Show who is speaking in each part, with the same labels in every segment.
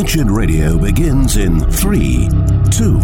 Speaker 1: Wretched Radio begins in three, two,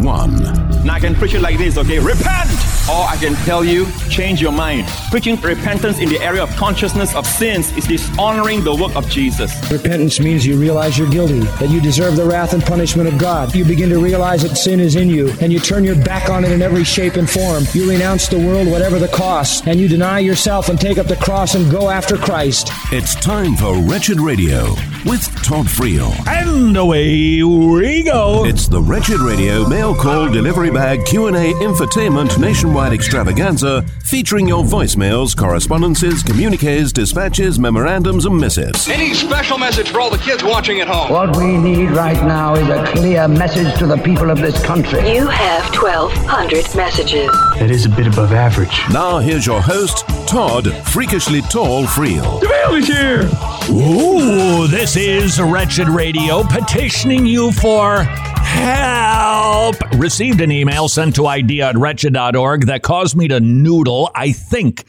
Speaker 1: one.
Speaker 2: Now I can preach it like this, okay? Repent! Or I can tell you, change your mind. Preaching repentance in the area of consciousness of sins is dishonoring the work of Jesus.
Speaker 3: Repentance means you realize you're guilty, that you deserve the wrath and punishment of God. You begin to realize that sin is in you, and you turn your back on it in every shape and form. You renounce the world, whatever the cost, and you deny yourself and take up the cross and go after Christ.
Speaker 1: It's time for Wretched Radio with Todd Friel.
Speaker 4: And away we go.
Speaker 1: It's the Wretched Radio mail call delivery bag Q&A infotainment nationwide extravaganza featuring your voicemails, correspondences, communiques, dispatches, memorandums and missives.
Speaker 5: Any special message for all the kids watching at home?
Speaker 6: What we need right now is a clear message to the people of this country.
Speaker 7: You have 1,200 messages.
Speaker 8: That is a bit above average.
Speaker 1: Now here's your host, Todd Freakishly Tall Friel.
Speaker 4: The mail is here. Ooh, this is Wretched Radio petitioning you for help. Received an email sent to idea at wretched.org that caused me to noodle. I think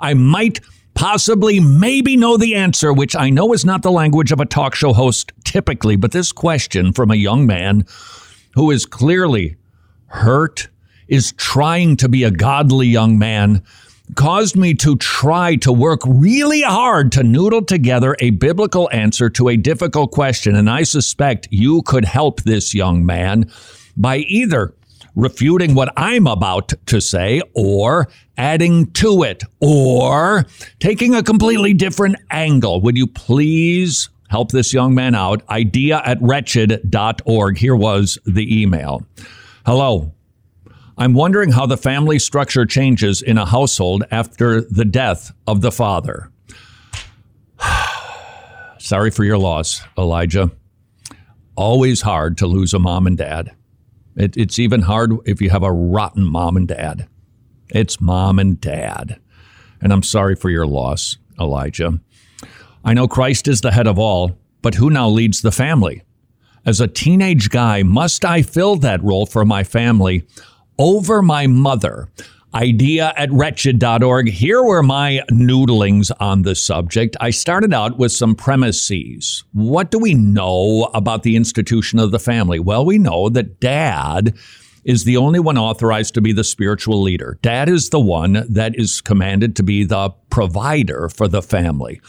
Speaker 4: I might possibly maybe know the answer, which I know is not the language of a talk show host typically, but this question from a young man who is clearly hurt, is trying to be a godly young man, caused me to try to work really hard to noodle together a biblical answer to a difficult question. And I suspect you could help this young man by either refuting what I'm about to say or adding to it or taking a completely different angle. Would you please help this young man out? Idea at wretched.org. Here was the email. Hello. I'm wondering how the family structure changes in a household after the death of the father. Sorry for your loss, Elijah. Always hard to lose a mom and dad. It, it's even hard if you have a rotten mom and dad. It's mom and dad. And I'm sorry for your loss, Elijah. I know Christ is the head of all, but who now leads the family? As a teenage guy, must I fill that role for my family over my mother? Idea at wretched.org. Here were my noodlings on the subject. I started out with some premises. What do we know about the institution of the family? Well, we know that dad is the only one authorized to be the spiritual leader. Dad is the one that is commanded to be the provider for the family.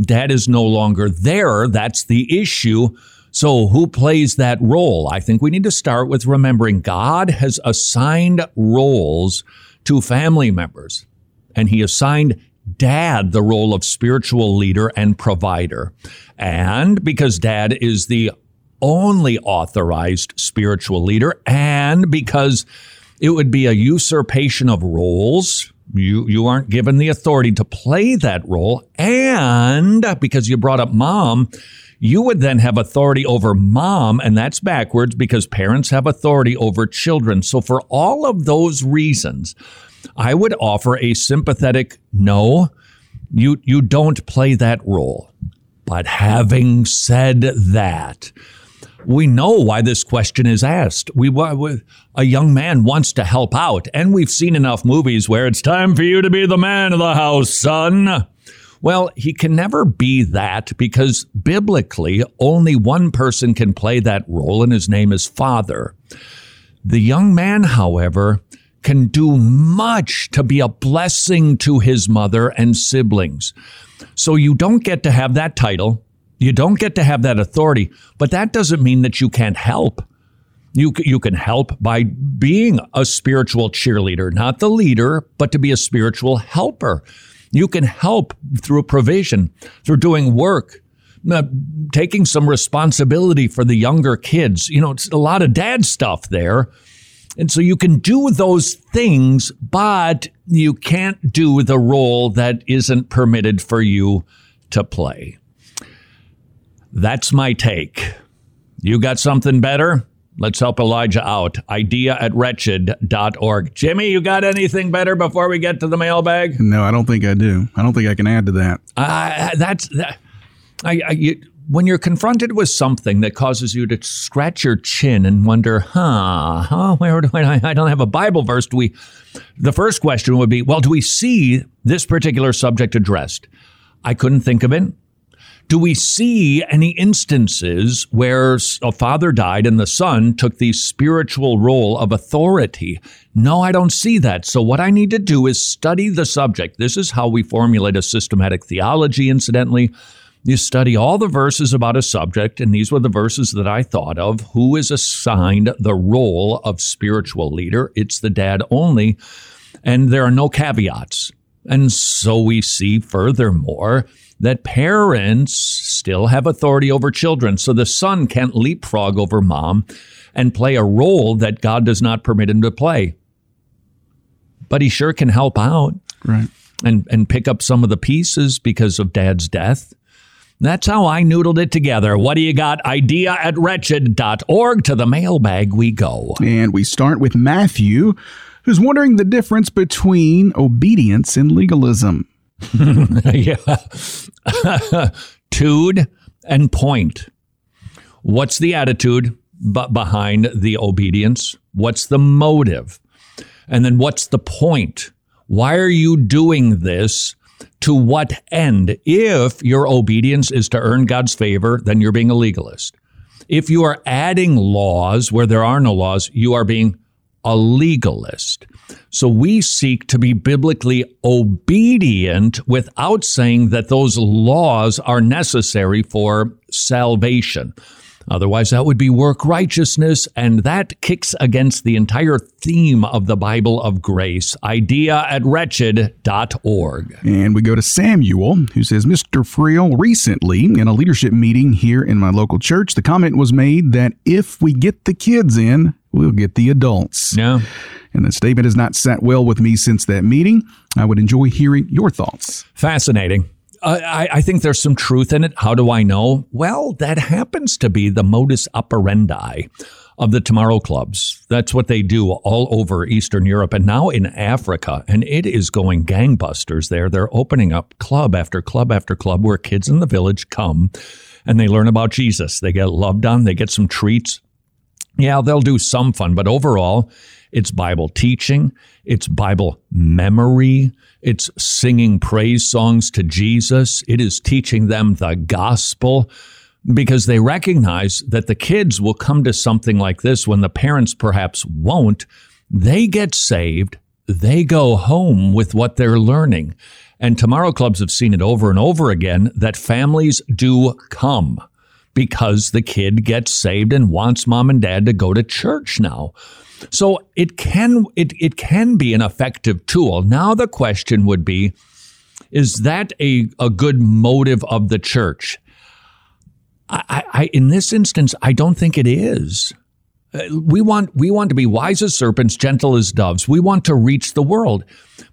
Speaker 4: Dad is no longer there. That's the issue. So, who plays that role? I think we need to start with remembering God has assigned roles to family members, and He assigned dad the role of spiritual leader and provider. And because dad is the only authorized spiritual leader, and because it would be a usurpation of roles. You, you aren't given the authority to play that role. And because you brought up mom, you would then have authority over mom, and that's backwards because parents have authority over children. So, for all of those reasons, I would offer a sympathetic no, you, you don't play that role. But having said that, we know why this question is asked. We, a young man wants to help out, and we've seen enough movies where it's time for you to be the man of the house, son. Well, he can never be that because biblically, only one person can play that role, and his name is father. The young man, however, can do much to be a blessing to his mother and siblings. So you don't get to have that title. You don't get to have that authority, but that doesn't mean that you can't help. You, you can help by being a spiritual cheerleader, not the leader, but to be a spiritual helper. You can help through provision, through doing work, uh, taking some responsibility for the younger kids. You know, it's a lot of dad stuff there. And so you can do those things, but you can't do the role that isn't permitted for you to play. That's my take. You got something better? Let's help Elijah out. Idea at wretched.org. Jimmy, you got anything better before we get to the mailbag?
Speaker 9: No, I don't think I do. I don't think I can add to that.
Speaker 4: Uh, that's that. I, I, you, when you're confronted with something that causes you to scratch your chin and wonder, huh, huh where do I, I don't have a Bible verse. Do we, the first question would be, well, do we see this particular subject addressed? I couldn't think of it. Do we see any instances where a father died and the son took the spiritual role of authority? No, I don't see that. So, what I need to do is study the subject. This is how we formulate a systematic theology, incidentally. You study all the verses about a subject, and these were the verses that I thought of. Who is assigned the role of spiritual leader? It's the dad only, and there are no caveats. And so we see furthermore that parents still have authority over children. So the son can't leapfrog over mom and play a role that God does not permit him to play. But he sure can help out.
Speaker 9: Right.
Speaker 4: And, and pick up some of the pieces because of dad's death. That's how I noodled it together. What do you got? Idea at wretched.org. To the mailbag we go.
Speaker 9: And we start with Matthew, who's wondering the difference between obedience and legalism.
Speaker 4: yeah. Tude and point. What's the attitude but behind the obedience? What's the motive? And then what's the point? Why are you doing this? To what end? If your obedience is to earn God's favor, then you're being a legalist. If you are adding laws where there are no laws, you are being a legalist. So we seek to be biblically obedient without saying that those laws are necessary for salvation. Otherwise, that would be work righteousness, and that kicks against the entire theme of the Bible of grace. Idea at wretched.org.
Speaker 9: And we go to Samuel, who says, Mr. Friel, recently in a leadership meeting here in my local church, the comment was made that if we get the kids in, we'll get the adults.
Speaker 4: Yeah.
Speaker 9: And the statement has not sat well with me since that meeting. I would enjoy hearing your thoughts.
Speaker 4: Fascinating. I, I, think there's some truth in it. How do I know? Well, that happens to be the modus operandi of the Tomorrow Clubs. That's what they do all over Eastern Europe and now in Africa. And it is going gangbusters there. They're opening up club after club after club where kids in the village come and they learn about Jesus. They get loved on, they get some treats. Yeah, they'll do some fun, but overall, it's Bible teaching, it's Bible memory, it's singing praise songs to Jesus, it is teaching them the gospel because they recognize that the kids will come to something like this when the parents perhaps won't. They get saved, they go home with what they're learning. And tomorrow clubs have seen it over and over again that families do come because the kid gets saved and wants mom and dad to go to church now. So it can it it can be an effective tool. Now the question would be is that a, a good motive of the church? I, I, in this instance, I don't think it is. Uh, we want we want to be wise as serpents, gentle as doves. We want to reach the world.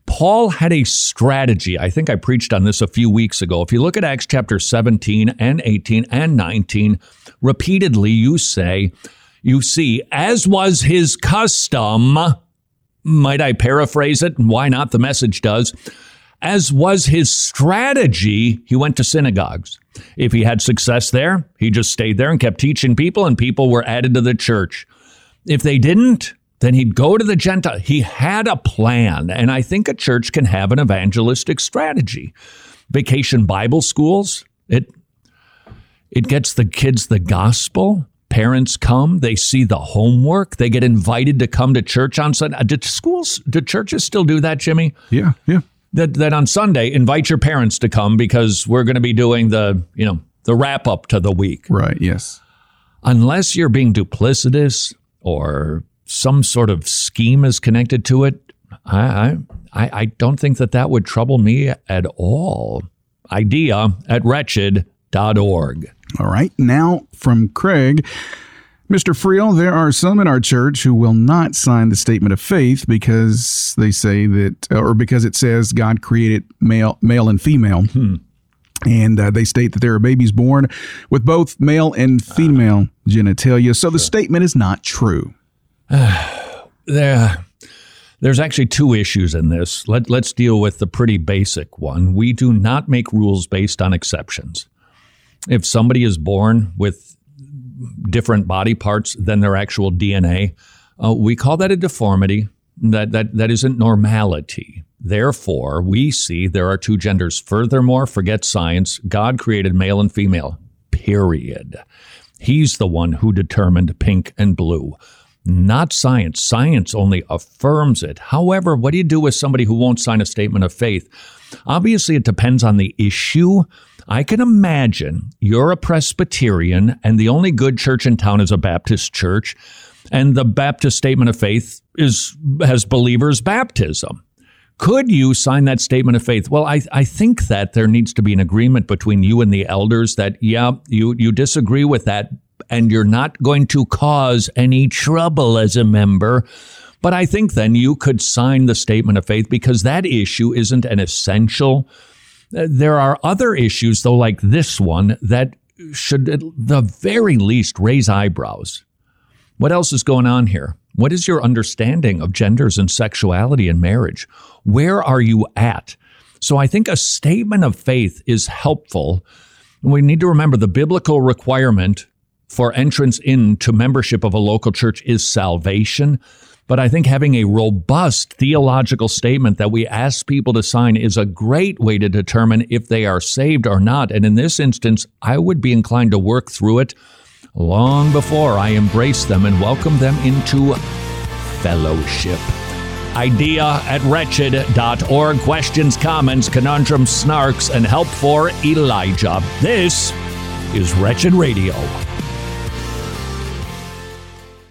Speaker 4: Paul had a strategy. I think I preached on this a few weeks ago. If you look at Acts chapter 17 and 18 and 19, repeatedly you say, you see, as was his custom, might I paraphrase it? Why not? The message does. As was his strategy, he went to synagogues. If he had success there, he just stayed there and kept teaching people, and people were added to the church. If they didn't, then he'd go to the Gentile. He had a plan, and I think a church can have an evangelistic strategy. Vacation Bible schools, it it gets the kids the gospel. Parents come, they see the homework, they get invited to come to church on Sunday. Uh, did schools, do churches still do that, Jimmy?
Speaker 9: Yeah, yeah.
Speaker 4: That that on Sunday, invite your parents to come because we're going to be doing the, you know, the wrap up to the week.
Speaker 9: Right, yes.
Speaker 4: Unless you're being duplicitous or some sort of scheme is connected to it, I, I, I don't think that that would trouble me at all. Idea at wretched.org.
Speaker 9: All right. Now from Craig. Mr. Friel, there are some in our church who will not sign the statement of faith because they say that, or because it says God created male, male and female. Hmm. And uh, they state that there are babies born with both male and female uh, genitalia. So the statement is not true.
Speaker 4: there, there's actually two issues in this. Let, let's deal with the pretty basic one. We do not make rules based on exceptions. If somebody is born with different body parts than their actual DNA, uh, we call that a deformity. That, that, that isn't normality. Therefore, we see there are two genders. Furthermore, forget science. God created male and female, period. He's the one who determined pink and blue, not science. Science only affirms it. However, what do you do with somebody who won't sign a statement of faith? Obviously, it depends on the issue. I can imagine you're a Presbyterian and the only good church in town is a Baptist church, and the Baptist statement of faith is has believers' baptism. Could you sign that statement of faith? Well, I, I think that there needs to be an agreement between you and the elders that, yeah, you, you disagree with that and you're not going to cause any trouble as a member. But I think then you could sign the statement of faith because that issue isn't an essential. Uh, there are other issues, though, like this one, that should at the very least raise eyebrows. What else is going on here? What is your understanding of genders and sexuality in marriage? Where are you at? So I think a statement of faith is helpful. We need to remember the biblical requirement for entrance into membership of a local church is salvation. But I think having a robust theological statement that we ask people to sign is a great way to determine if they are saved or not. And in this instance, I would be inclined to work through it long before I embrace them and welcome them into fellowship. Idea at wretched.org. Questions, comments, conundrums, snarks, and help for Elijah. This is Wretched Radio.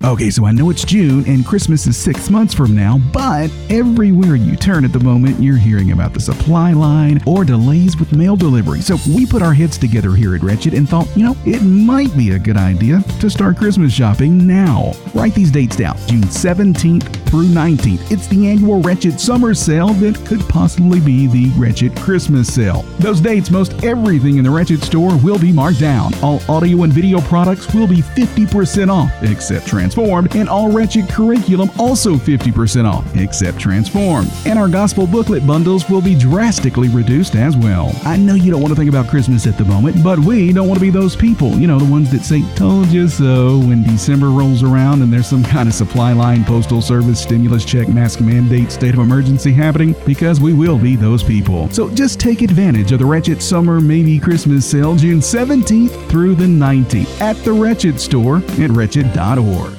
Speaker 9: Okay, so I know it's June and Christmas is six months from now, but everywhere you turn at the moment, you're hearing about the supply line or delays with mail delivery. So we put our heads together here at Wretched and thought, you know, it might be a good idea to start Christmas shopping now. Write these dates down June 17th through 19th. It's the annual Wretched Summer Sale that could possibly be the Wretched Christmas Sale. Those dates, most everything in the Wretched store will be marked down. All audio and video products will be 50% off, except Transformed, and all Wretched curriculum also 50% off, except Transformed. And our gospel booklet bundles will be drastically reduced as well. I know you don't want to think about Christmas at the moment, but we don't want to be those people, you know, the ones that say, told you so when December rolls around and there's some kind of supply line, postal service, stimulus check, mask mandate, state of emergency happening, because we will be those people. So just take advantage of the Wretched Summer, maybe Christmas sale June 17th through the 19th at the Wretched store at wretched.org.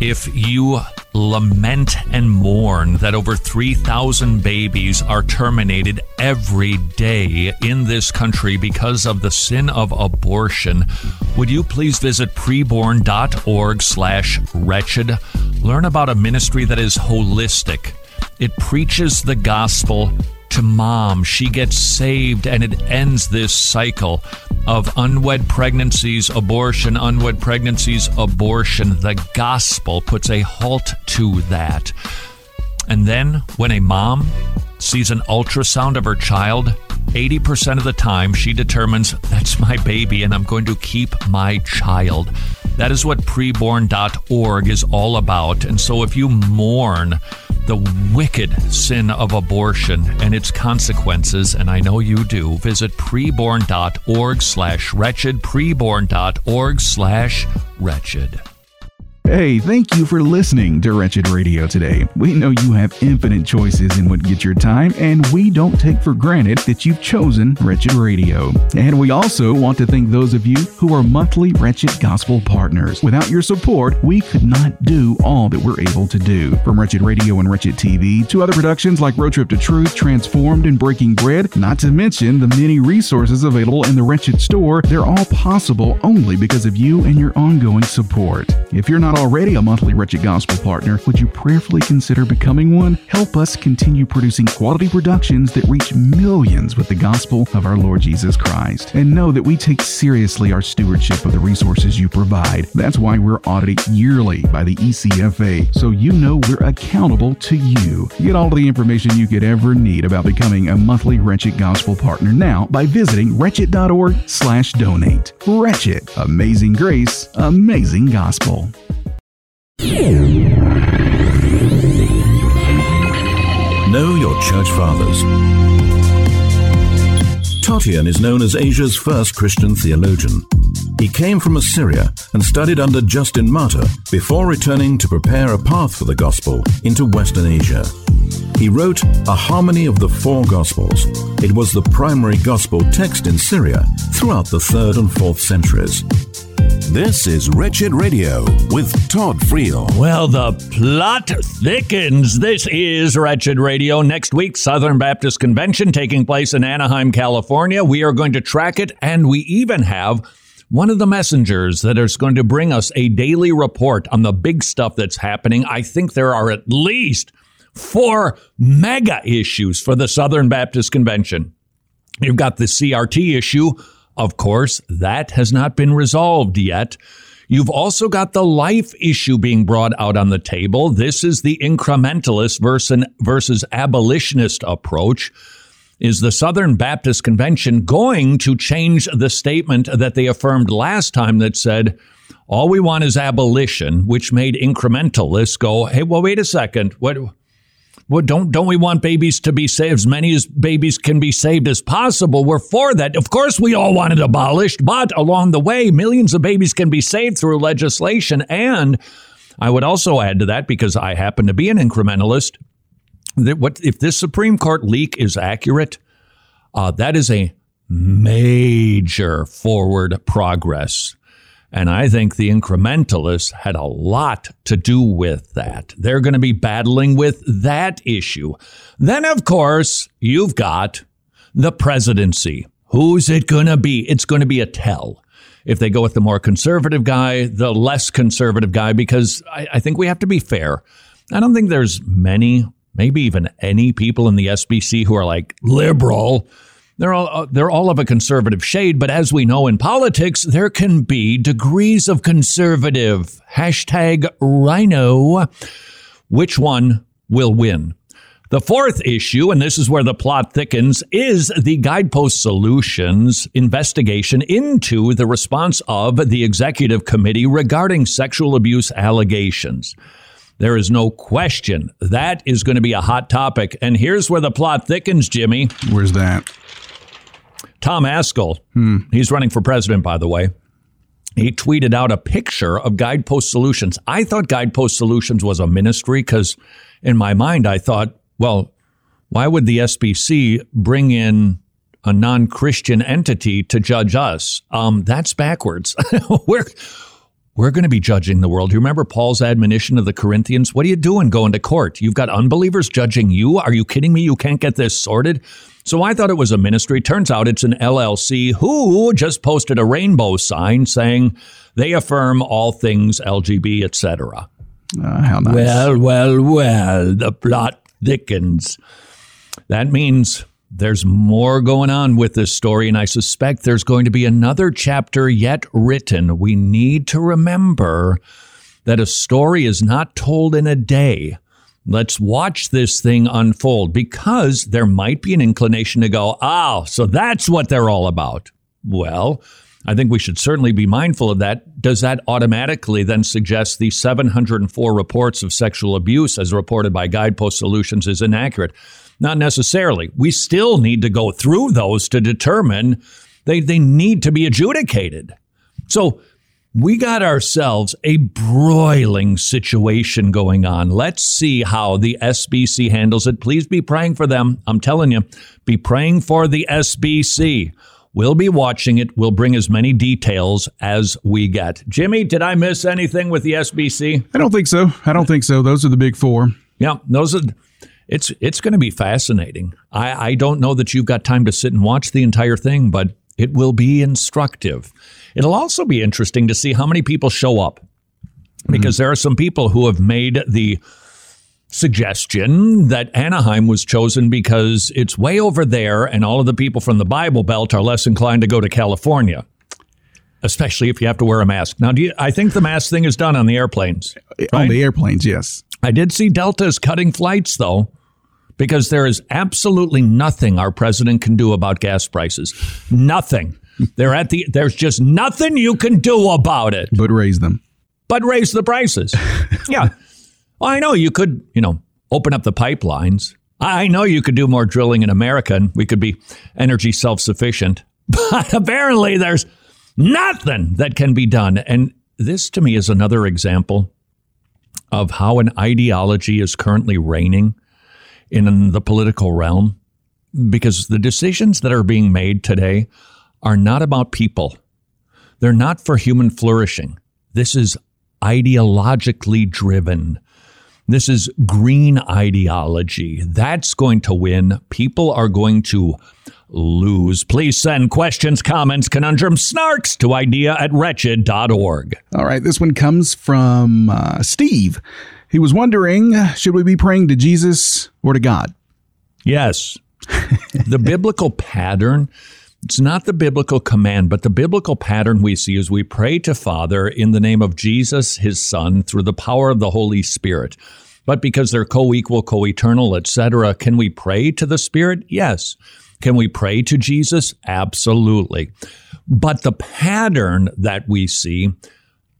Speaker 4: If you lament and mourn that over 3,000 babies are terminated every day in this country because of the sin of abortion, would you please visit preborn.org slash wretched? Learn about a ministry that is holistic. It preaches the gospel to mom. She gets saved and it ends this cycle of unwed pregnancies, abortion, unwed pregnancies, abortion. The gospel puts a halt to that. And then when a mom sees an ultrasound of her child, 80% of the time she determines that's my baby and I'm going to keep my child. That is what preborn.org is all about. And so if you mourn, the wicked sin of abortion and its consequences, and I know you do, visit preborn.org slash wretched, preborn.org slash wretched.
Speaker 9: Hey, thank you for listening to Wretched Radio today. We know you have infinite choices in what gets your time, and we don't take for granted that you've chosen Wretched Radio. And we also want to thank those of you who are monthly Wretched Gospel partners. Without your support, we could not do all that we're able to do. From Wretched Radio and Wretched TV to other productions like Road Trip to Truth, Transformed, and Breaking Bread, not to mention the many resources available in the Wretched store, they're all possible only because of you and your ongoing support. If you're not not already a monthly Wretched Gospel partner, would you prayerfully consider becoming one? Help us continue producing quality productions that reach millions with the gospel of our Lord Jesus Christ. And know that we take seriously our stewardship of the resources you provide. That's why we're audited yearly by the ECFA, so you know we're accountable to you. Get all the information you could ever need about becoming a monthly Wretched Gospel partner now by visiting wretched.org slash donate. Wretched. Amazing grace, amazing gospel.
Speaker 1: Know your church fathers. Tatian is known as Asia's first Christian theologian. He came from Assyria and studied under Justin Martyr before returning to prepare a path for the gospel into Western Asia.
Speaker 10: He wrote A Harmony of the Four Gospels. It was the primary gospel text in Syria throughout the 3rd and 4th centuries.
Speaker 1: This is Wretched Radio with Todd Friel.
Speaker 4: Well, the plot thickens. This is Wretched Radio. Next week, Southern Baptist Convention taking place in Anaheim, California. We are going to track it, and we even have one of the messengers that is going to bring us a daily report on the big stuff that's happening. I think there are at least four mega issues for the Southern Baptist Convention. You've got the CRT issue of course, that has not been resolved yet. You've also got the life issue being brought out on the table. This is the incrementalist versus, abolitionist approach. Is the Southern Baptist Convention going to change the statement that they affirmed last time that said, all we want is abolition, which made incrementalists go, hey, well, wait a second. What? Well, don't don't we want babies to be saved? As many as babies can be saved as possible. We're for that. Of course, we all want it abolished, but along the way, millions of babies can be saved through legislation. And I would also add to that because I happen to be an incrementalist. That what if this Supreme Court leak is accurate? Uh, that is a major forward progress and I think the incrementalists had a lot to do with that. They're going to be battling with that issue. Then, of course, you've got the presidency. Who's it going to be? It's going to be a tell. If they go with the more conservative guy, the less conservative guy, because I, I think we have to be fair. I don't think there's many, maybe even any people in the SBC who are like liberal they're all uh, they're all of a conservative shade, but as we know in politics, there can be degrees of conservative. Hashtag RINO. Which one will win? The fourth issue, and this is where the plot thickens, is the Guidepost Solutions investigation into the response of the executive committee regarding sexual abuse allegations. There is no question that is going to be a hot topic. And here's where the plot thickens, Jimmy.
Speaker 9: Where's that?
Speaker 4: Tom Ascol, hmm. he's running for president, by the way. He tweeted out a picture of Guidepost Solutions. I thought Guidepost Solutions was a ministry because, in my mind, I thought, well, why would the SBC bring in a non Christian entity to judge us? Um, that's backwards. we're we're going to be judging the world. You remember Paul's admonition of the Corinthians? What are you doing going to court? You've got unbelievers judging you. Are you kidding me? You can't get this sorted. So I thought it was a ministry. Turns out it's an LLC who just posted a rainbow sign saying they affirm all things LGB, etc.
Speaker 9: Uh, how nice.
Speaker 4: Well, well, well, the plot thickens. That means there's more going on with this story, and I suspect there's going to be another chapter yet written. We need to remember that a story is not told in a day. Let's watch this thing unfold because there might be an inclination to go, oh, so that's what they're all about. Well, I think we should certainly be mindful of that. Does that automatically then suggest the 704 reports of sexual abuse as reported by Guidepost Solutions is inaccurate? Not necessarily. We still need to go through those to determine they, they need to be adjudicated. So we got ourselves a broiling situation going on. Let's see how the SBC handles it. Please be praying for them. I'm telling you, be praying for the SBC. We'll be watching it. We'll bring as many details as we get. Jimmy, did I miss anything with the SBC?
Speaker 9: I don't think so. I don't think so. Those are the big four.
Speaker 4: Yeah, those are. It's it's going to be fascinating. I, I don't know that you've got time to sit and watch the entire thing, but it will be instructive. It'll also be interesting to see how many people show up because mm-hmm. there are some people who have made the suggestion that Anaheim was chosen because it's way over there and all of the people from the Bible Belt are less inclined to go to California. Especially if you have to wear a mask. Now, do you, I think the mask thing is done on the airplanes.
Speaker 9: Right? On the airplanes, yes.
Speaker 4: I did see Delta is cutting flights, though because there is absolutely nothing our president can do about gas prices. Nothing. They're at the there's just nothing you can do about it.
Speaker 9: But raise them.
Speaker 4: But raise the prices. yeah. Well, I know you could, you know, open up the pipelines. I know you could do more drilling in America and we could be energy self-sufficient. But apparently there's nothing that can be done. And this to me is another example of how an ideology is currently reigning in the political realm because the decisions that are being made today are not about people. They're not for human flourishing. This is ideologically driven. This is green ideology. That's going to win. People are going to lose. Please send questions, comments, conundrums, snarks to idea at wretched.org.
Speaker 9: All right, this one comes from uh, Steve. He was wondering should we be praying to Jesus or to God?
Speaker 4: Yes. the biblical pattern it's not the biblical command, but the biblical pattern we see is we pray to Father in the name of Jesus, his Son, through the power of the Holy Spirit. But because they're co-equal, co-eternal, etc., can we pray to the Spirit? Yes. Can we pray to Jesus? Absolutely. But the pattern that we see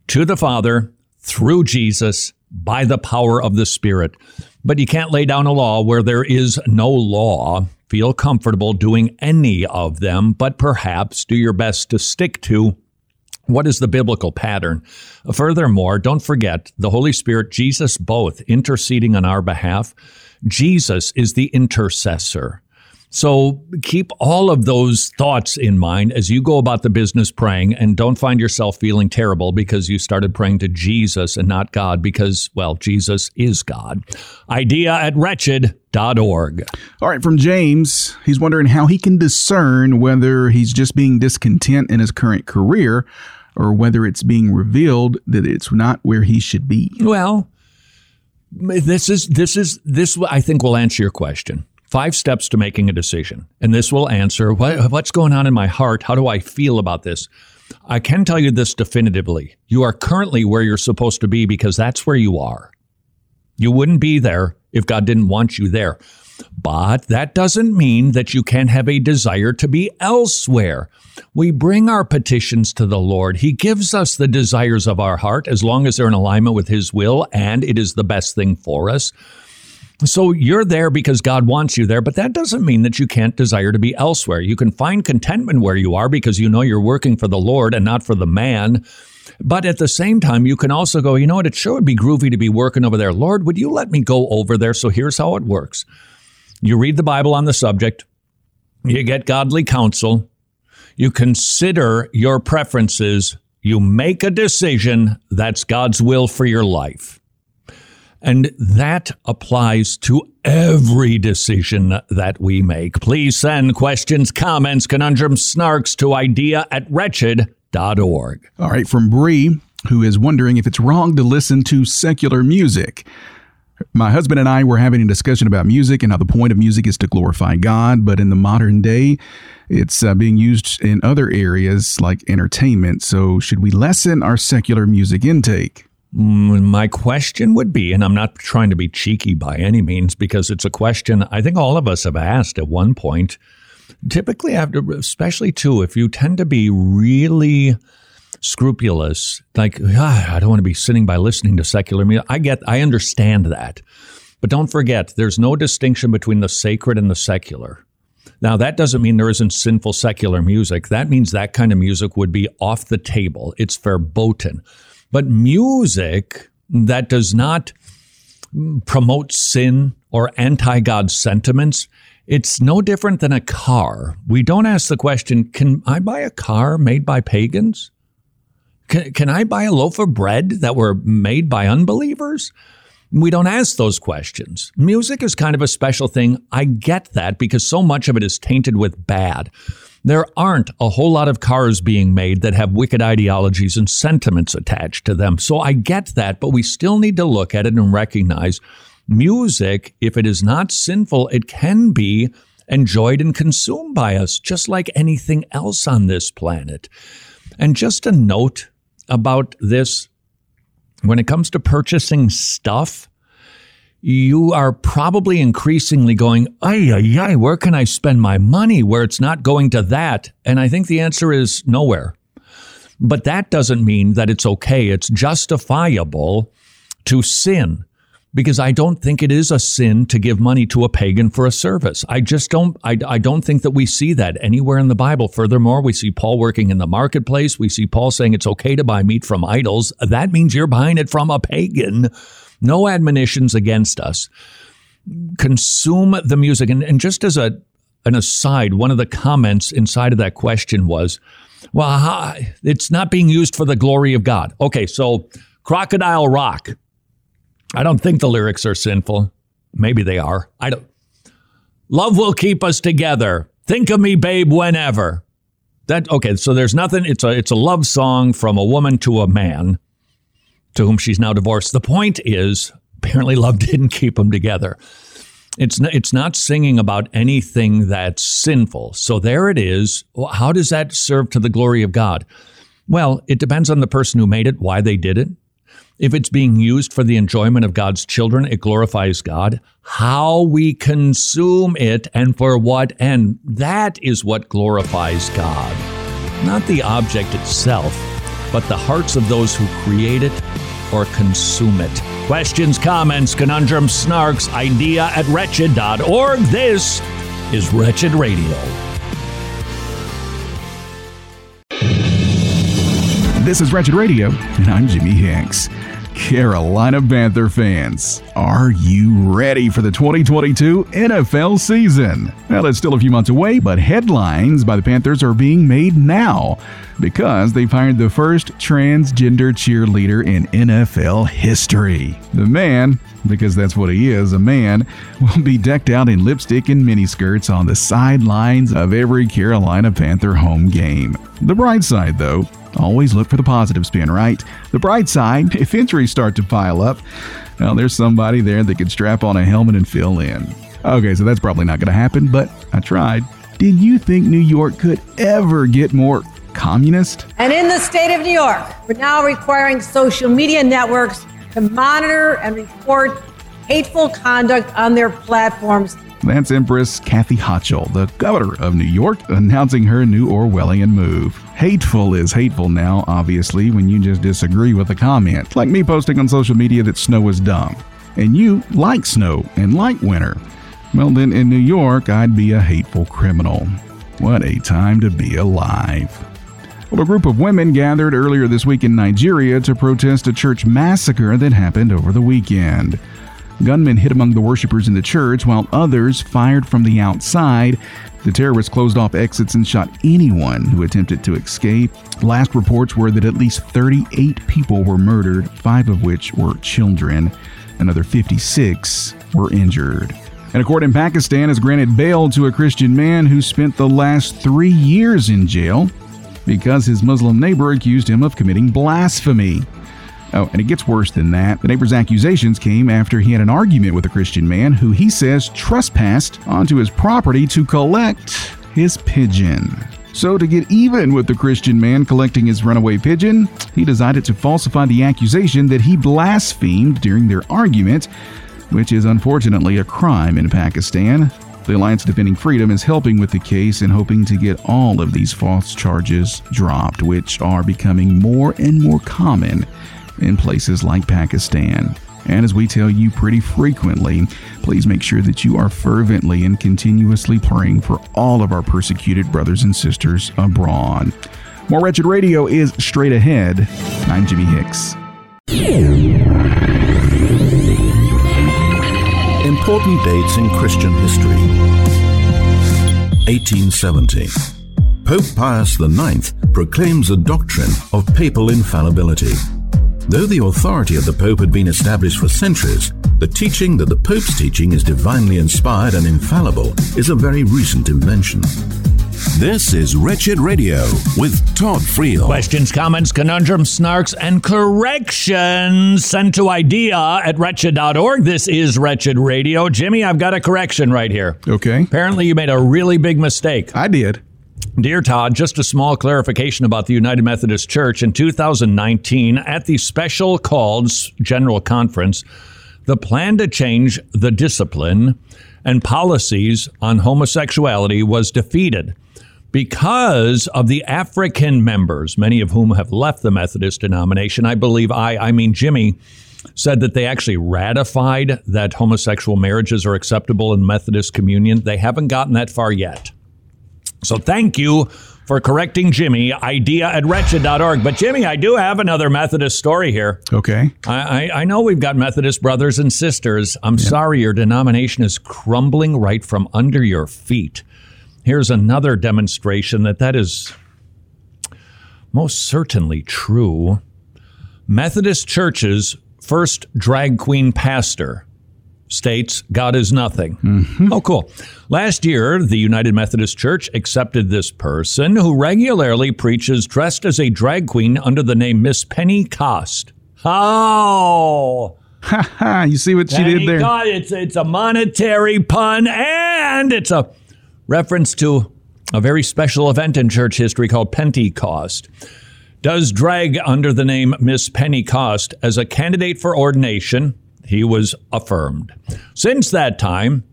Speaker 4: to the Father through Jesus by the power of the Spirit. But you can't lay down a law where there is no law feel comfortable doing any of them, but perhaps do your best to stick to what is the biblical pattern? Furthermore, don't forget the Holy Spirit, Jesus both interceding on our behalf. Jesus is the intercessor. So keep all of those thoughts in mind as you go about the business praying and don't find yourself feeling terrible because you started praying to Jesus and not God because, well, Jesus is God. Idea at wretched.org.
Speaker 9: All right, from James, he's wondering how he can discern whether he's just being discontent in his current career or whether it's being revealed that it's not where he should be.
Speaker 4: Well, this is this is this I think will answer your question five steps to making a decision. And this will answer what, what's going on in my heart? How do I feel about this? I can tell you this definitively. You are currently where you're supposed to be because that's where you are. You wouldn't be there if God didn't want you there. But that doesn't mean that you can't have a desire to be elsewhere. We bring our petitions to the Lord. He gives us the desires of our heart as long as they're in alignment with His will and it is the best thing for us. So you're there because God wants you there, but that doesn't mean that you can't desire to be elsewhere. You can find contentment where you are because you know you're working for the Lord and not for the man. But at the same time, you can also go, you know what, it sure would be groovy to be working over there. Lord, would you let me go over there? So here's how it works you read the Bible on the subject, you get godly counsel, you consider your preferences, you make a decision that's God's will for your life. And that applies to every decision that we make. Please send questions, comments, conundrums, snarks to idea at wretched.org.
Speaker 9: All right, from Bree, who is wondering if it's wrong to listen to secular music. My husband and I were having a discussion about music and how the point of music is to glorify God, but in the modern day, it's uh, being used in other areas like entertainment. So, should we lessen our secular music intake?
Speaker 4: My question would be, and I'm not trying to be cheeky by any means, because it's a question I think all of us have asked at one point. Typically, after, especially too, if you tend to be really scrupulous, like ah, I don't want to be sitting by listening to secular music. I get, I understand that, but don't forget, there's no distinction between the sacred and the secular. Now, that doesn't mean there isn't sinful secular music. That means that kind of music would be off the table. It's verboten. But music that does not promote sin or anti God sentiments, it's no different than a car. We don't ask the question can I buy a car made by pagans? Can, can I buy a loaf of bread that were made by unbelievers? We don't ask those questions. Music is kind of a special thing. I get that because so much of it is tainted with bad there aren't a whole lot of cars being made that have wicked ideologies and sentiments attached to them. So I get that, but we still need to look at it and recognize music, if it is not sinful, it can be enjoyed and consumed by us, just like anything else on this planet. And just a note about this when it comes to purchasing stuff, you are probably increasingly going, ay, ay, ay, where can I spend my money where it's not going to that? And I think the answer is nowhere. But that doesn't mean that it's okay. It's justifiable to sin because I don't think it is a sin to give money to a pagan for a service. I just don't, I, I don't think that we see that anywhere in the Bible. Furthermore, we see Paul working in the marketplace. We see Paul saying it's okay to buy meat from idols. That means you're buying it from a pagan no admonitions against us. consume the music. And, and just as a an aside, one of the comments inside of that question was, well, it's not being used for the glory of God. Okay, so Crocodile Rock. I don't think the lyrics are sinful. Maybe they are. I don't. Love will keep us together. Think of me, babe, whenever. That okay, so there's nothing it's a it's a love song from a woman to a man to whom she's now divorced. The point is apparently love didn't keep them together. It's not, it's not singing about anything that's sinful. So there it is. How does that serve to the glory of God? Well, it depends on the person who made it, why they did it. If it's being used for the enjoyment of God's children, it glorifies God. How we consume it and for what end, that is what glorifies God. Not the object itself, but the hearts of those who create it or consume it. Questions, comments, conundrums, snarks, idea at wretched.org. This is Wretched Radio.
Speaker 9: This is Wretched Radio, and I'm Jimmy Hicks. Carolina Panther fans, are you ready for the 2022 NFL season? Well, it's still a few months away, but headlines by the Panthers are being made now because they've hired the first transgender cheerleader in NFL history. The man, because that's what he is, a man, will be decked out in lipstick and miniskirts on the sidelines of every Carolina Panther home game. The bright side, though, Always look for the positive spin, right? The bright side, if injuries start to pile up, well, there's somebody there that could strap on a helmet and fill in. Okay, so that's probably not going to happen, but I tried. Did you think New York could ever get more communist?
Speaker 11: And in the state of New York, we're now requiring social media networks to monitor and report hateful conduct on their platforms
Speaker 9: that's Empress Kathy Hochul, the governor of New York, announcing her new Orwellian move. Hateful is hateful now, obviously, when you just disagree with a comment, like me posting on social media that snow is dumb. And you like snow and like winter. Well, then in New York, I'd be a hateful criminal. What a time to be alive. Well, a group of women gathered earlier this week in Nigeria to protest a church massacre that happened over the weekend. Gunmen hit among the worshippers in the church, while others fired from the outside. The terrorists closed off exits and shot anyone who attempted to escape. Last reports were that at least 38 people were murdered, five of which were children. Another 56 were injured. And a court in Pakistan has granted bail to a Christian man who spent the last three years in jail because his Muslim neighbor accused him of committing blasphemy. Oh, and it gets worse than that. The neighbor's accusations came after he had an argument with a Christian man who he says trespassed onto his property to collect his pigeon. So, to get even with the Christian man collecting his runaway pigeon, he decided to falsify the accusation that he blasphemed during their argument, which is unfortunately a crime in Pakistan. The Alliance Defending Freedom is helping with the case and hoping to get all of these false charges dropped, which are becoming more and more common in places like Pakistan. And as we tell you pretty frequently, please make sure that you are fervently and continuously praying for all of our persecuted brothers and sisters abroad. More Wretched Radio is straight ahead. I'm Jimmy Hicks.
Speaker 10: Important dates in Christian history 1870. Pope Pius IX proclaims a doctrine of papal infallibility. Though the authority of the Pope had been established for centuries, the teaching that the Pope's teaching is divinely inspired and infallible is a very recent invention.
Speaker 1: This is Wretched Radio with Todd Friel.
Speaker 4: Questions, comments, conundrums, snarks, and corrections sent to idea at wretched.org. This is Wretched Radio. Jimmy, I've got a correction right here.
Speaker 9: Okay.
Speaker 4: Apparently, you made a really big mistake.
Speaker 9: I did.
Speaker 4: Dear Todd, just a small clarification about the United Methodist Church. In 2019, at the special called General Conference, the plan to change the discipline and policies on homosexuality was defeated because of the African members, many of whom have left the Methodist denomination. I believe I, I mean, Jimmy said that they actually ratified that homosexual marriages are acceptable in Methodist communion. They haven't gotten that far yet. So thank you for correcting Jimmy, idea at wretched.org. But Jimmy, I do have another Methodist story here.
Speaker 9: Okay.
Speaker 4: I, I, I know we've got Methodist brothers and sisters. I'm sorry your denomination is crumbling right from under your feet. Here's another demonstration that that is most certainly true. Methodist churches first drag queen pastor states God is nothing. Mm-hmm. Oh, cool. Last year, the United Methodist Church accepted this person who regularly preaches dressed as a drag queen under the name Miss Penny Cost. Oh,
Speaker 9: Ha you see what she did there?
Speaker 4: Cost. It's, it's a monetary pun and it's a reference to a very special event in church history called Pentecost. Does drag under the name Miss Pentecost as a candidate for ordination. He was affirmed. Since that time,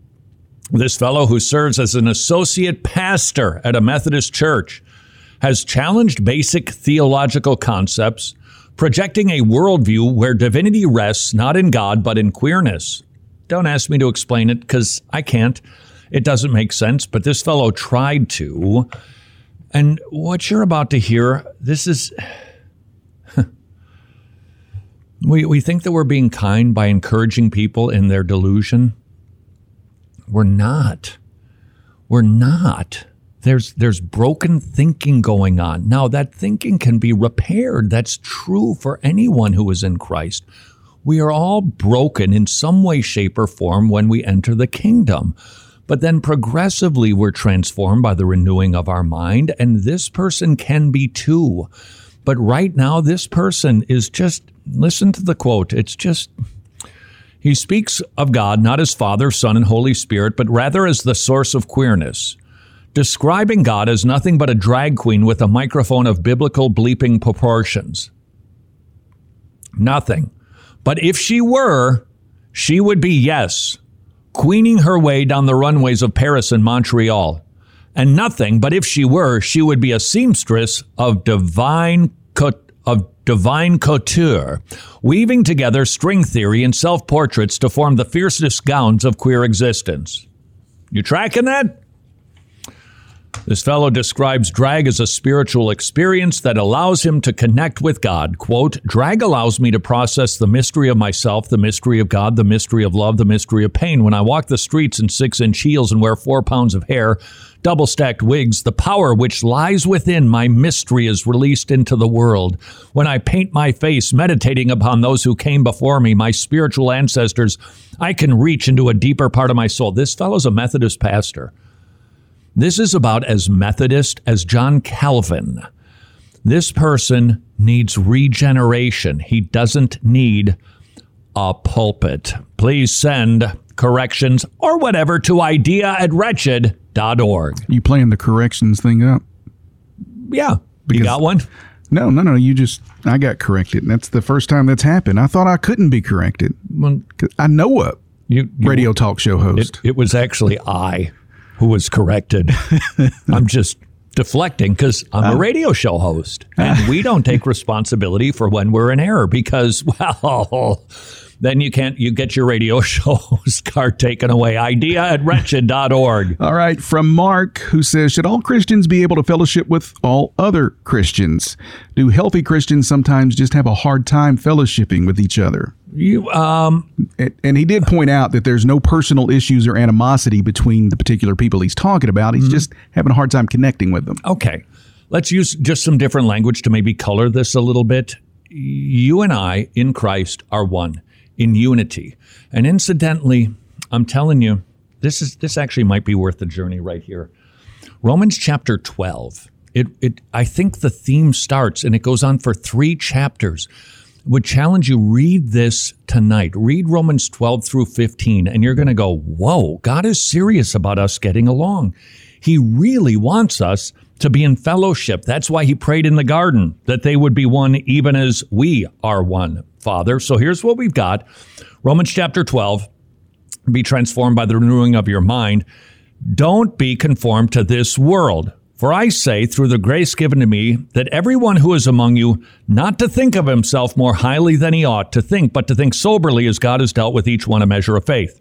Speaker 4: this fellow who serves as an associate pastor at a Methodist church has challenged basic theological concepts, projecting a worldview where divinity rests not in God but in queerness. Don't ask me to explain it because I can't. It doesn't make sense, but this fellow tried to. And what you're about to hear, this is. We, we think that we're being kind by encouraging people in their delusion. We're not. We're not. There's there's broken thinking going on. Now that thinking can be repaired. That's true for anyone who is in Christ. We are all broken in some way, shape, or form when we enter the kingdom. But then progressively we're transformed by the renewing of our mind, and this person can be too. But right now, this person is just listen to the quote. It's just he speaks of God not as Father, Son, and Holy Spirit, but rather as the source of queerness, describing God as nothing but a drag queen with a microphone of biblical bleeping proportions. Nothing. But if she were, she would be, yes, queening her way down the runways of Paris and Montreal. And nothing, but if she were, she would be a seamstress of divine of divine couture, weaving together string theory and self-portraits to form the fiercest gowns of queer existence. You tracking that? This fellow describes drag as a spiritual experience that allows him to connect with God. Quote, drag allows me to process the mystery of myself, the mystery of God, the mystery of love, the mystery of pain. When I walk the streets in six inch heels and wear four pounds of hair, double stacked wigs, the power which lies within my mystery is released into the world. When I paint my face, meditating upon those who came before me, my spiritual ancestors, I can reach into a deeper part of my soul. This fellow's a Methodist pastor. This is about as Methodist as John Calvin. This person needs regeneration. He doesn't need a pulpit. Please send corrections or whatever to idea at wretched.org.
Speaker 9: You playing the corrections thing up?
Speaker 4: Yeah. you got one?
Speaker 9: No, no, no. You just, I got corrected. And that's the first time that's happened. I thought I couldn't be corrected. 'Cause I know a
Speaker 4: You, you-
Speaker 9: radio talk show host.
Speaker 4: It, it was actually I who was corrected. I'm just deflecting because I'm a oh. radio show host and we don't take responsibility for when we're in error because, well, then you can't, you get your radio show's card taken away. Idea at wretched.org.
Speaker 9: All right, from Mark, who says, Should all Christians be able to fellowship with all other Christians? Do healthy Christians sometimes just have a hard time fellowshipping with each other?
Speaker 4: You, um,
Speaker 9: And, and he did point out that there's no personal issues or animosity between the particular people he's talking about. He's just having a hard time connecting with them.
Speaker 4: Okay. Let's use just some different language to maybe color this a little bit. You and I in Christ are one in unity. And incidentally, I'm telling you, this is this actually might be worth the journey right here. Romans chapter 12. It it I think the theme starts and it goes on for 3 chapters. Would challenge you read this tonight. Read Romans 12 through 15 and you're going to go, "Whoa, God is serious about us getting along." He really wants us to be in fellowship. That's why he prayed in the garden that they would be one even as we are one, Father. So here's what we've got. Romans chapter 12 be transformed by the renewing of your mind. Don't be conformed to this world. For I say, through the grace given to me, that everyone who is among you, not to think of himself more highly than he ought to think, but to think soberly as God has dealt with each one a measure of faith.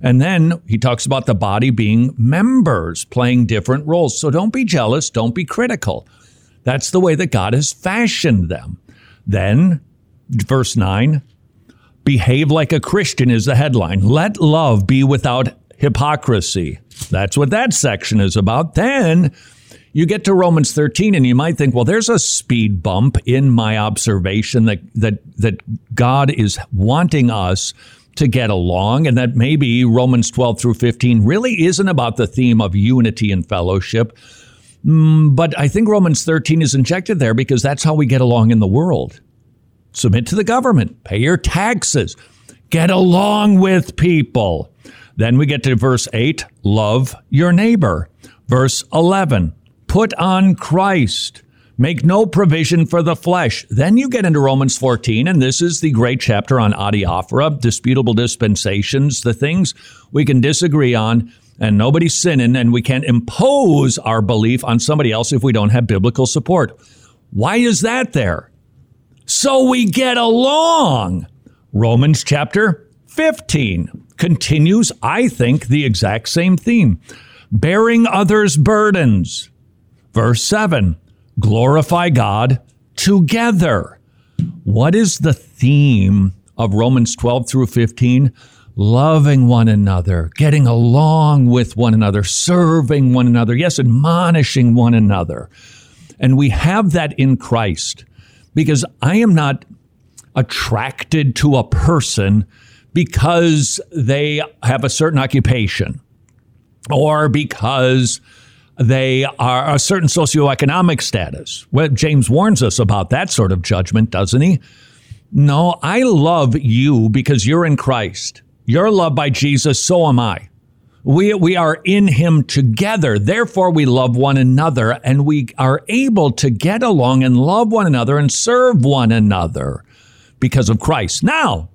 Speaker 4: And then he talks about the body being members playing different roles. So don't be jealous, don't be critical. That's the way that God has fashioned them. Then, verse 9, behave like a Christian is the headline. Let love be without hypocrisy. That's what that section is about. Then you get to Romans 13 and you might think, well, there's a speed bump in my observation that that that God is wanting us to get along and that maybe Romans 12 through 15 really isn't about the theme of unity and fellowship. Mm, but I think Romans 13 is injected there because that's how we get along in the world. Submit to the government, pay your taxes, get along with people. Then we get to verse 8 love your neighbor. Verse 11 put on Christ. Make no provision for the flesh. Then you get into Romans 14, and this is the great chapter on adiaphora, disputable dispensations, the things we can disagree on, and nobody's sinning, and we can't impose our belief on somebody else if we don't have biblical support. Why is that there? So we get along. Romans chapter 15 continues, I think, the exact same theme bearing others' burdens. Verse 7 glorify God together. What is the theme of Romans 12 through 15? Loving one another, getting along with one another, serving one another, yes, admonishing one another. And we have that in Christ because I am not attracted to a person because they have a certain occupation or because they are a certain socioeconomic status. Well, James warns us about that sort of judgment, doesn't he? No, I love you because you're in Christ. You're loved by Jesus, so am I. We, we are in him together. Therefore, we love one another and we are able to get along and love one another and serve one another because of Christ. Now,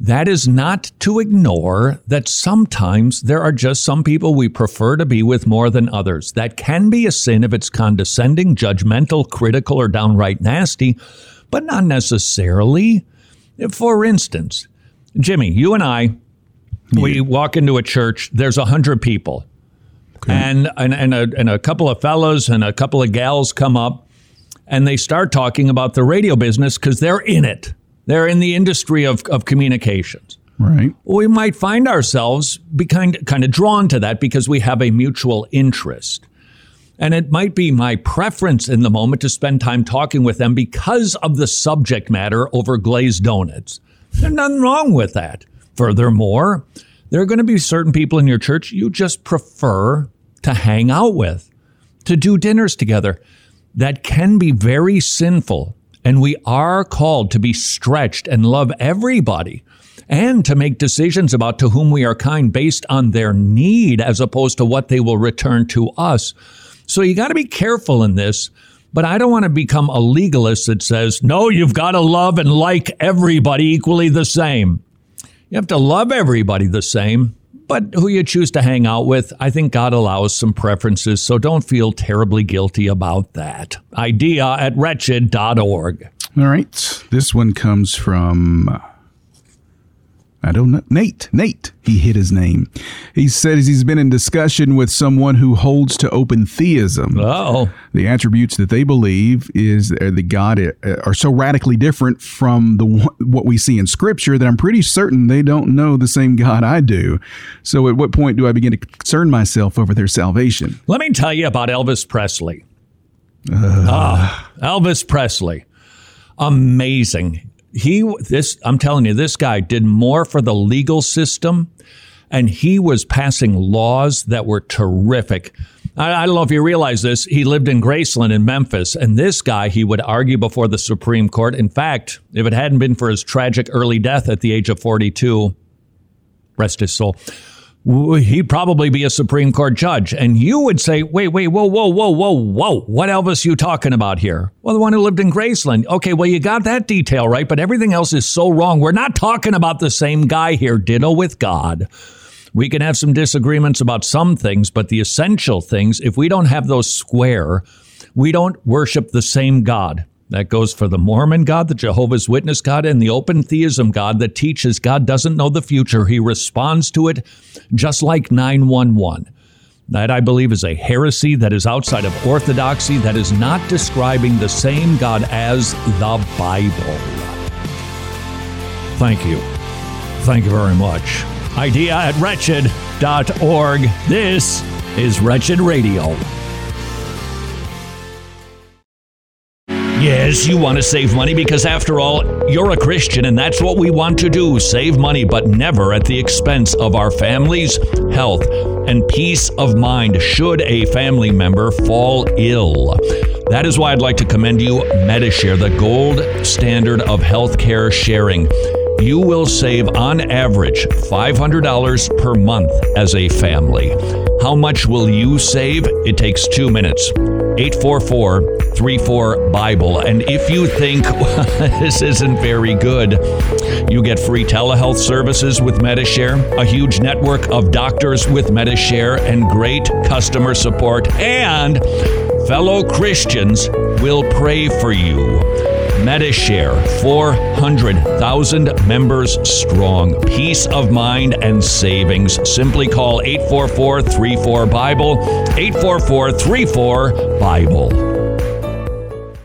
Speaker 4: that is not to ignore that sometimes there are just some people we prefer to be with more than others. That can be a sin if it's condescending, judgmental, critical, or downright nasty, but not necessarily. For instance, Jimmy, you and I, we walk into a church, there's a hundred people. Okay. And, and, and, a, and a couple of fellows and a couple of gals come up and they start talking about the radio business because they're in it they're in the industry of, of communications.
Speaker 9: Right.
Speaker 4: We might find ourselves be kind, kind of drawn to that because we have a mutual interest. And it might be my preference in the moment to spend time talking with them because of the subject matter over glazed donuts. There's nothing wrong with that. Furthermore, there are going to be certain people in your church you just prefer to hang out with, to do dinners together. That can be very sinful and we are called to be stretched and love everybody and to make decisions about to whom we are kind based on their need as opposed to what they will return to us. So you got to be careful in this. But I don't want to become a legalist that says, no, you've got to love and like everybody equally the same. You have to love everybody the same, but who you choose to hang out with, I think God allows some preferences, so don't feel terribly guilty about that. Idea at wretched.org.
Speaker 9: All right. This one comes from I don't know. Nate. Nate. He hid his name. He says he's been in discussion with someone who holds to open theism.
Speaker 4: Oh.
Speaker 9: The attributes that they believe is the God uh, are so radically different from the what we see in Scripture that I'm pretty certain they don't know the same God I do. So, at what point do I begin to concern myself over their salvation?
Speaker 4: Let me tell you about Elvis Presley. Uh. Ah, Elvis Presley. Amazing he this I'm telling you, this guy did more for the legal system, and he was passing laws that were terrific. I, don't know if you realize this. He lived in Graceland in Memphis, and this guy he would argue before the Supreme Court. In fact, if it hadn't been for his tragic early death at the age of 42, rest his soul he'd probably be a Supreme Court judge. And you would say, wait, wait, whoa, whoa, whoa, whoa, whoa. What Elvis you talking about here? Well, the one who lived in Graceland. Okay, well, you got that detail right, but everything else is so wrong. We're not talking about the same guy here. Ditto with God. We can have some disagreements about some things, but the essential things, if we don't have those square, we don't worship the same God. That goes for the Mormon God, the Jehovah's Witness God, and the open theism God that teaches God doesn't know the future. He responds to it just like 911. That I believe is a heresy that is outside of orthodoxy, that is not describing the same God as the Bible. Thank you. Thank you very much. Idea at wretched.org. This is Wretched Radio. Yes, you want to save money because, after all, you're a Christian and that's what we want to do save money, but never at the expense of our family's health and peace of mind should a family member fall ill. That is why I'd like to commend you Medi-Share, the gold standard of healthcare sharing. You will save on average $500 per month as a family. How much will you save? It takes two minutes. 844 34 Bible. And if you think this isn't very good, you get free telehealth services with Medi-Share, a huge network of doctors with Medi-Share, and great customer support. And fellow Christians will pray for you. Medi-Share, 400,000 members strong. Peace of mind and savings. Simply call 844 34 Bible, 844 34 Bible.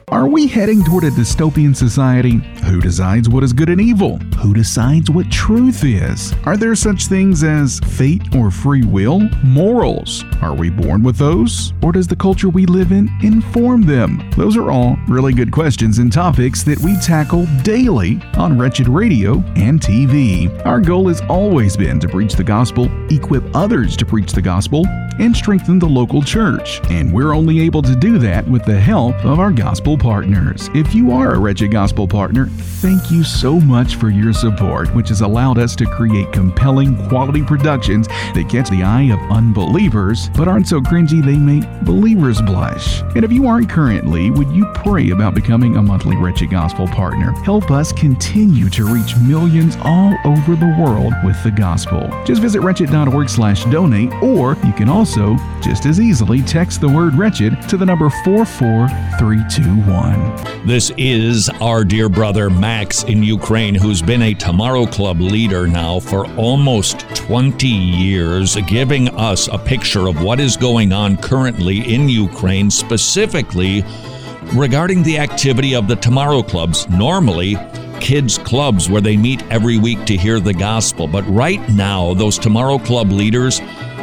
Speaker 9: Are we heading toward a dystopian society? Who decides what is good and evil? Who decides what truth is? Are there such things as fate or free will? Morals. Are we born with those? Or does the culture we live in inform them? Those are all really good questions and topics that we tackle daily on Wretched Radio and TV. Our goal has always been to preach the gospel, equip others to preach the gospel, and strengthen the local church. And we're only able to do that with the help of our gospel partners. If you are a Wretched Gospel partner, thank you so much for your support, which has allowed us to create compelling quality productions that catch the eye of unbelievers, but aren't so cringy they make believers blush. And if you aren't currently, would you pray about becoming a monthly Wretched Gospel partner? Help us continue to reach millions all over the world with the gospel. Just visit wretched.org slash donate, or you can also just as easily text the word wretched to the number 44321.
Speaker 4: This is our dear brother Max in Ukraine, who's been a Tomorrow Club leader now for almost 20 years, giving us a picture of what is going on currently in Ukraine, specifically regarding the activity of the Tomorrow Clubs. Normally, kids' clubs where they meet every week to hear the gospel. But right now, those Tomorrow Club leaders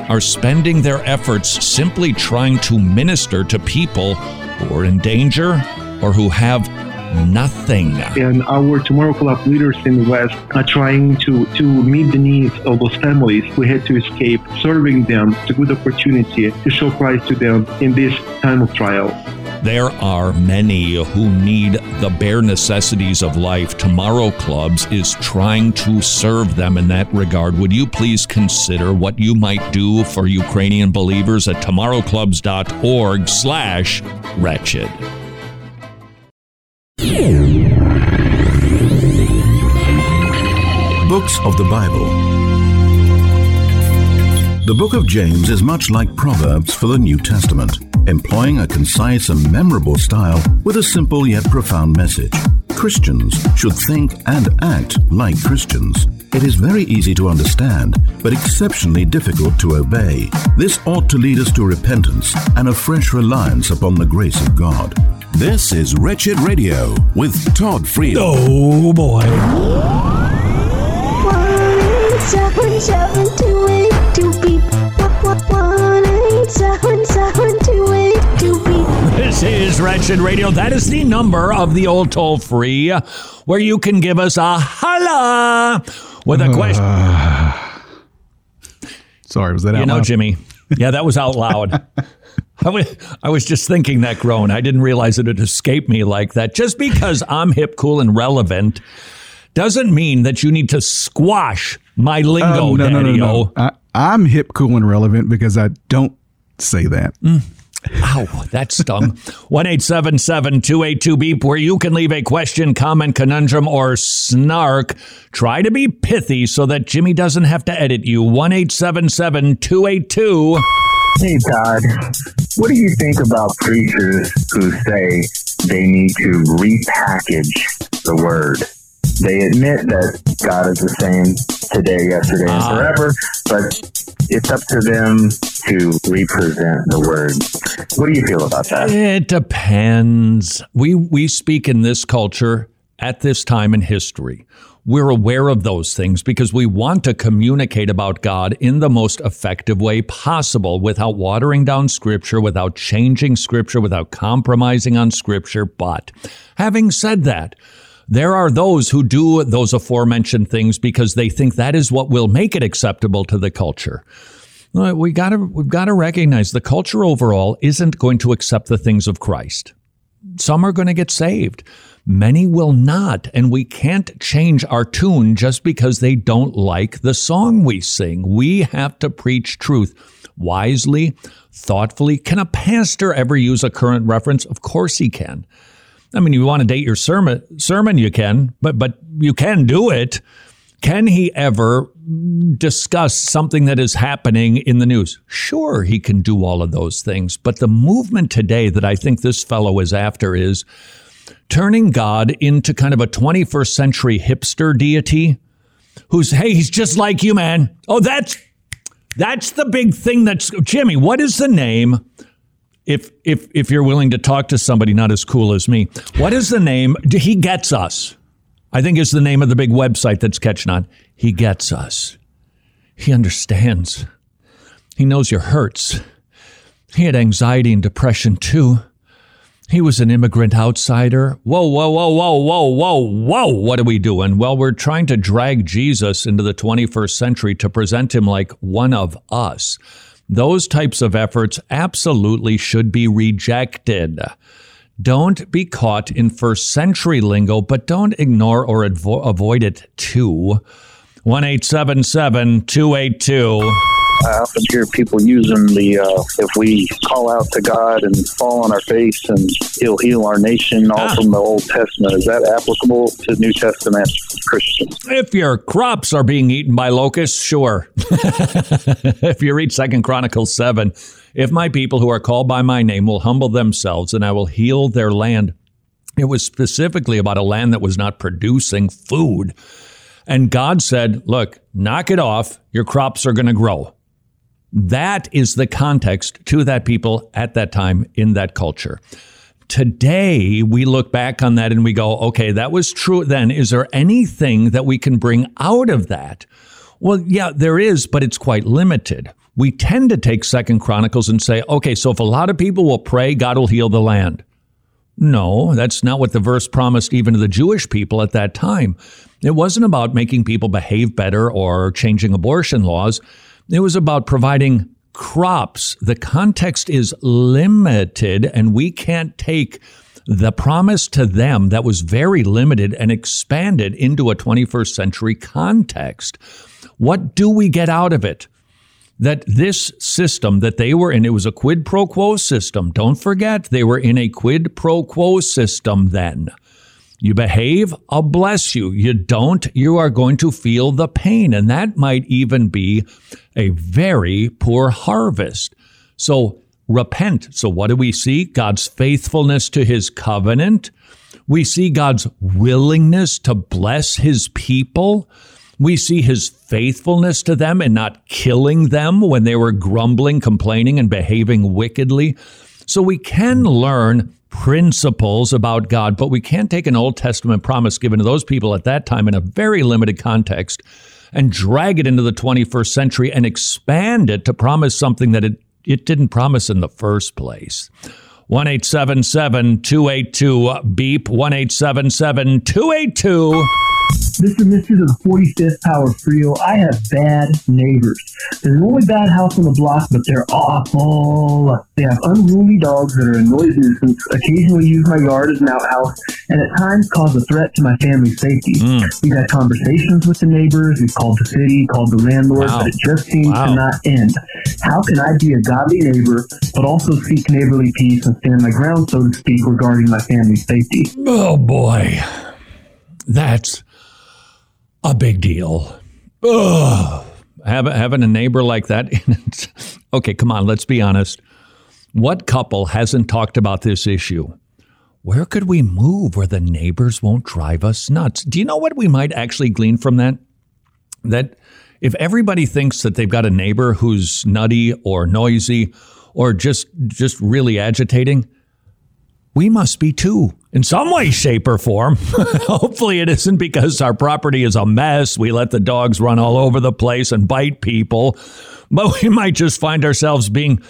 Speaker 4: are spending their efforts simply trying to minister to people who are in danger or who have nothing.
Speaker 12: And our Tomorrow Club leaders in the West are trying to, to meet the needs of those families who had to escape, serving them. It's a good opportunity to show Christ to them in this time of trial.
Speaker 4: There are many who need the bare necessities of life. Tomorrow Clubs is trying to serve them in that regard. Would you please consider what you might do for Ukrainian believers at tomorrowclubs.org slash wretched.
Speaker 10: Books of the Bible. The book of James is much like Proverbs for the New Testament, employing a concise and memorable style with a simple yet profound message. Christians should think and act like Christians. It is very easy to understand, but exceptionally difficult to obey. This ought to lead us to repentance and a fresh reliance upon the grace of God.
Speaker 1: This is Wretched Radio with Todd Friel.
Speaker 4: Oh boy.
Speaker 13: One eight seven seven two eight two beep. One eight seven seven two eight two beep.
Speaker 4: This is Wretched Radio. That is the number of the old toll free where you can give us a holla with a question.
Speaker 9: Sorry, was that out
Speaker 4: You know,
Speaker 9: loud?
Speaker 4: Jimmy. Yeah, that was out loud. I was, I was just thinking that groan. I didn't realize it had escaped me like that. Just because I'm hip, cool, and relevant doesn't mean that you need to squash my lingo,
Speaker 9: Oh, no, no, no, no. I, I'm hip, cool, and relevant because I don't say that. Mm.
Speaker 4: Ow, that stung. 1 282 beep, where you can leave a question, comment, conundrum, or snark. Try to be pithy so that Jimmy doesn't have to edit you. 1 282.
Speaker 14: Hey Todd, what do you think about preachers who say they need to repackage the word. They admit that God is the same today, yesterday, and
Speaker 4: Ah.
Speaker 14: forever, but it's up to them to represent the word. What do you feel about that?
Speaker 4: It depends. We we speak in this culture at this time in history. We're aware of those things because we want to communicate about God in the most effective way possible without watering down scripture, without changing scripture, without compromising on scripture. But having said that, there are those who do those aforementioned things because they think that is what will make it acceptable to the culture. Uh, We got to we've got to recognize the culture overall isn't going to accept the things of Christ. Some are going to get saved. Many will not, and we can't change our tune just because they don't like the song we sing. We have to preach truth wisely, thoughtfully. Can a pastor ever use a current reference? Of course he can. I mean, you want to date your sermon, sermon you can, but but you can do it. Can he ever discuss something that is happening in the news? Sure, he can do all of those things. But the movement today that I think this fellow is after is turning God into kind of a 21st century hipster deity who's, hey, he's just like you, man. Oh, that's that's the big thing that's Jimmy, what is the name? If if if you're willing to talk to somebody not as cool as me, what is the name? He gets us. I think is the name of the big website that's catching on. He gets us. He understands. He knows your hurts. He had anxiety and depression too. He was an immigrant outsider. Whoa, whoa, whoa, whoa, whoa, whoa, whoa. What are we doing? Well, we're trying to drag Jesus into the 21st century to present him like one of us. Those types of efforts absolutely should be rejected. Don't be caught in first century lingo, but don't ignore or advo- avoid it too. 1 282.
Speaker 15: I often hear people using the uh, if we call out to God and fall on our face and He'll heal our nation, all from the Old Testament. Is that applicable to New Testament Christians?
Speaker 4: If your crops are being eaten by locusts, sure. if you read Second Chronicles 7, if my people who are called by my name will humble themselves and I will heal their land. It was specifically about a land that was not producing food. And God said, look, knock it off. Your crops are going to grow. That is the context to that people at that time in that culture. Today, we look back on that and we go, okay, that was true then. Is there anything that we can bring out of that? Well, yeah, there is, but it's quite limited. We tend to take Second Chronicles and say, okay, so if a lot of people will pray, God will heal the land. No, that's not what the verse promised even to the Jewish people at that time. It wasn't about making people behave better or changing abortion laws. It was about providing crops. The context is limited, and we can't take the promise to them that was very limited and expanded into a 21st century context. What do we get out of it? That this system that they were in, it was a quid pro quo system. Don't forget, they were in a quid pro quo system then. You behave, I'll bless you. You don't, you are going to feel the pain. And that might even be a very poor harvest. So repent. So what do we see? God's faithfulness to his covenant. We see God's willingness to bless his people. We see his faithfulness to them and not killing them when they were grumbling, complaining, and behaving wickedly. So we can learn principles about God, but we can't take an Old Testament promise given to those people at that time in a very limited context and drag it into the 21st century and expand it to promise something that it, it didn't promise in the first place. 1 282 beep 1 282
Speaker 16: This is Mr. to the 45th Power Trio. I have bad neighbors. There's an only bad house on the block, but they're awful. They have unruly dogs that are a noise nuisance, occasionally use my yard as an outhouse, and at times cause a threat to my family's safety. Hmm. We've had conversations with the neighbors, we've called the city, called the landlord,
Speaker 17: Wow.
Speaker 16: but it just seems
Speaker 17: Wow.
Speaker 16: to not end. How can I be a godly neighbor, but also seek neighborly peace and stand my ground, so to speak, regarding my family's safety?
Speaker 4: Oh boy. That's a big deal. Ugh. Having, having a neighbor like that. okay, come on, let's be honest. What couple hasn't talked about this issue? where could we move where the neighbors won't drive us nuts? Do you know what we might actually glean from that? That if everybody thinks that they've got a neighbor who's nutty or noisy or just just really agitating, we must be too in some way, shape, or form. Hopefully, it isn't because our property is a mess. We let the dogs run all over the place and bite people. But we might just find ourselves being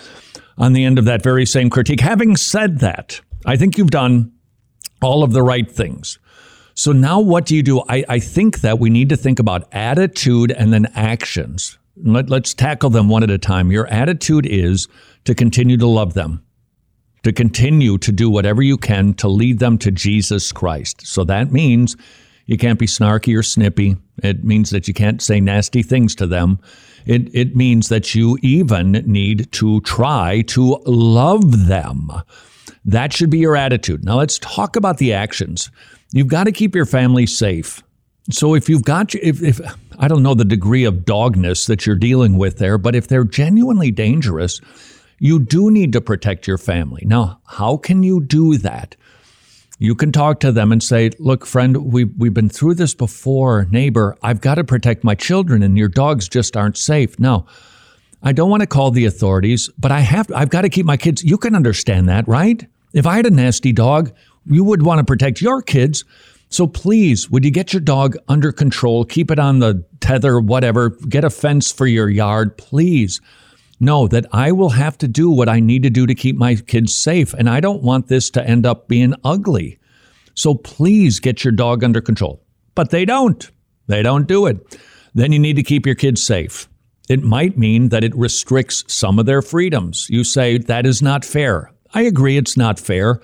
Speaker 4: on the end of that very same critique. Having said that, I think you've done all of the right things. So now what do you do? I, I think that we need to think about attitude and then actions. Let, let's tackle them one at a time. Your attitude is to continue to love them to continue to do whatever you can to lead them to Jesus Christ. So that means you can't be snarky or snippy. It means that you can't say nasty things to them. It, it means that you even need to try to love them. That should be your attitude. Now let's talk about the actions. You've got to keep your family safe. So if you've got, if, if I don't know the degree of dogness that you're dealing with there, but if they're genuinely dangerous, you do need to protect your family. Now, how can you do that? You can talk to them and say, Look, friend, we, we've been through this before, neighbor. I've got to protect my children, and your dogs just aren't safe. Now, I don't want to call the authorities, but I have I've got to keep my kids. You can understand that, right? If I had a nasty dog, you would want to protect your kids. So please, would you get your dog under control? Keep it on the tether, whatever. Get a fence for your yard, please know that I will have to do what I need to do to keep my kids safe. And I don't want this to end up being ugly. So please get your dog under control. But they don't. They don't do it. Then you need to keep your kids safe. It might mean that it restricts some of their freedoms. You say that is not fair. I agree it's not fair,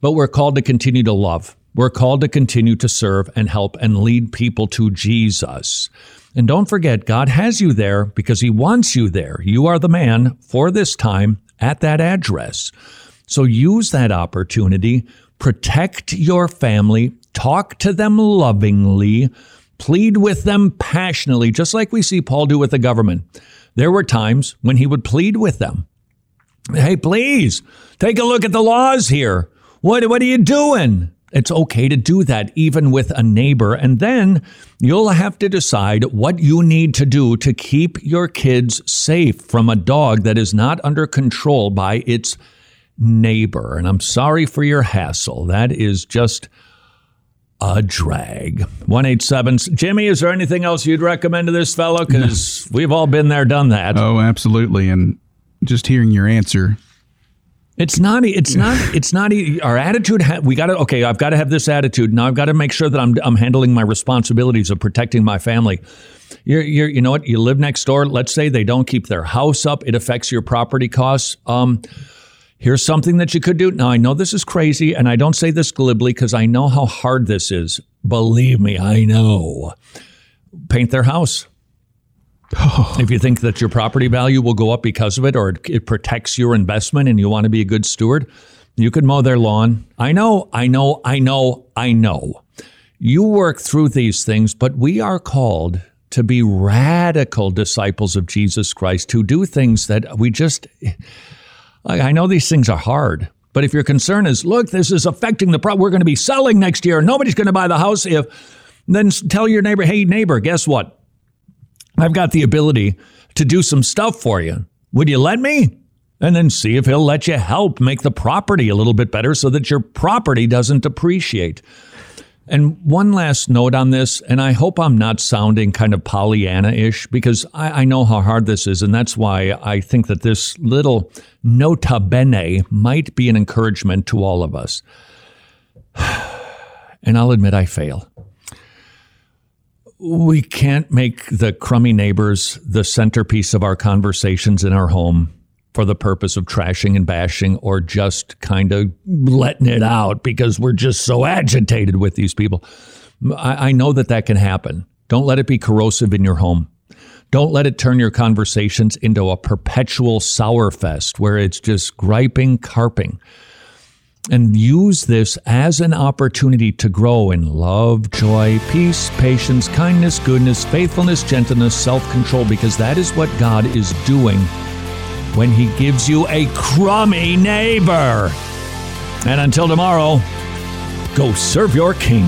Speaker 4: but we're called to continue to love. We're called to continue to serve and help and lead people to Jesus. And don't forget, God has you there because He wants you there. You are the man for this time at that address. So use that opportunity, protect your family, talk to them lovingly, plead with them passionately, just like we see Paul do with the government. There were times when he would plead with them. Hey, please take a look at the laws here. What, what are you doing? It's okay to do that even with a neighbor. And then you'll have to decide what you need to do to keep your kids safe from a dog that is not under control by its neighbor. And I'm sorry for your hassle. That is just a drag. 187. Jimmy, is there anything else you'd recommend to this fellow? Because no. we've all been there, done that.
Speaker 9: Oh, absolutely. And just hearing your answer
Speaker 4: it's not. It's not. It's not. Our attitude. We got to. Okay, I've got to have this attitude. Now I've got to make sure that I'm. I'm handling my responsibilities of protecting my family. You're, you're, you know what? You live next door. Let's say they don't keep their house up. It affects your property costs. Um, here's something that you could do. Now I know this is crazy, and I don't say this glibly because I know how hard this is. Believe me, I know. Paint their house. If you think that your property value will go up because of it or it, protects your investment and you want to be a good steward, you could mow their lawn. I know, I know, I know, I know. You work through these things, but we are called to be radical disciples of Jesus Christ who do things that we just. I know these things are hard, but if your concern is, look, this is affecting the problem, we're going to be selling next year, nobody's going to buy the house. If then tell your neighbor, hey neighbor, guess what? I've got the ability to do some stuff for you. Would you let me? And then see if he'll let you help make the property a little bit better so that your property doesn't depreciate. And one last note on this, and I hope I'm not sounding kind of Pollyanna ish because I, I, know how hard this is. And that's why I think that this little nota bene might be an encouragement to all of us. And I'll admit I fail we can't make the crummy neighbors the centerpiece of our conversations in our home for the purpose of trashing and bashing or just kind of letting it out because we're just so agitated with these people. I, I know that that can happen. Don't let it be corrosive in your home. Don't let it turn your conversations into a perpetual sour fest where it's just griping, carping and use this as an opportunity to grow in love, joy, peace, patience, kindness, goodness, faithfulness, gentleness, self control, because that is what God is doing when He gives you a crummy neighbor. And until tomorrow, Go serve your king.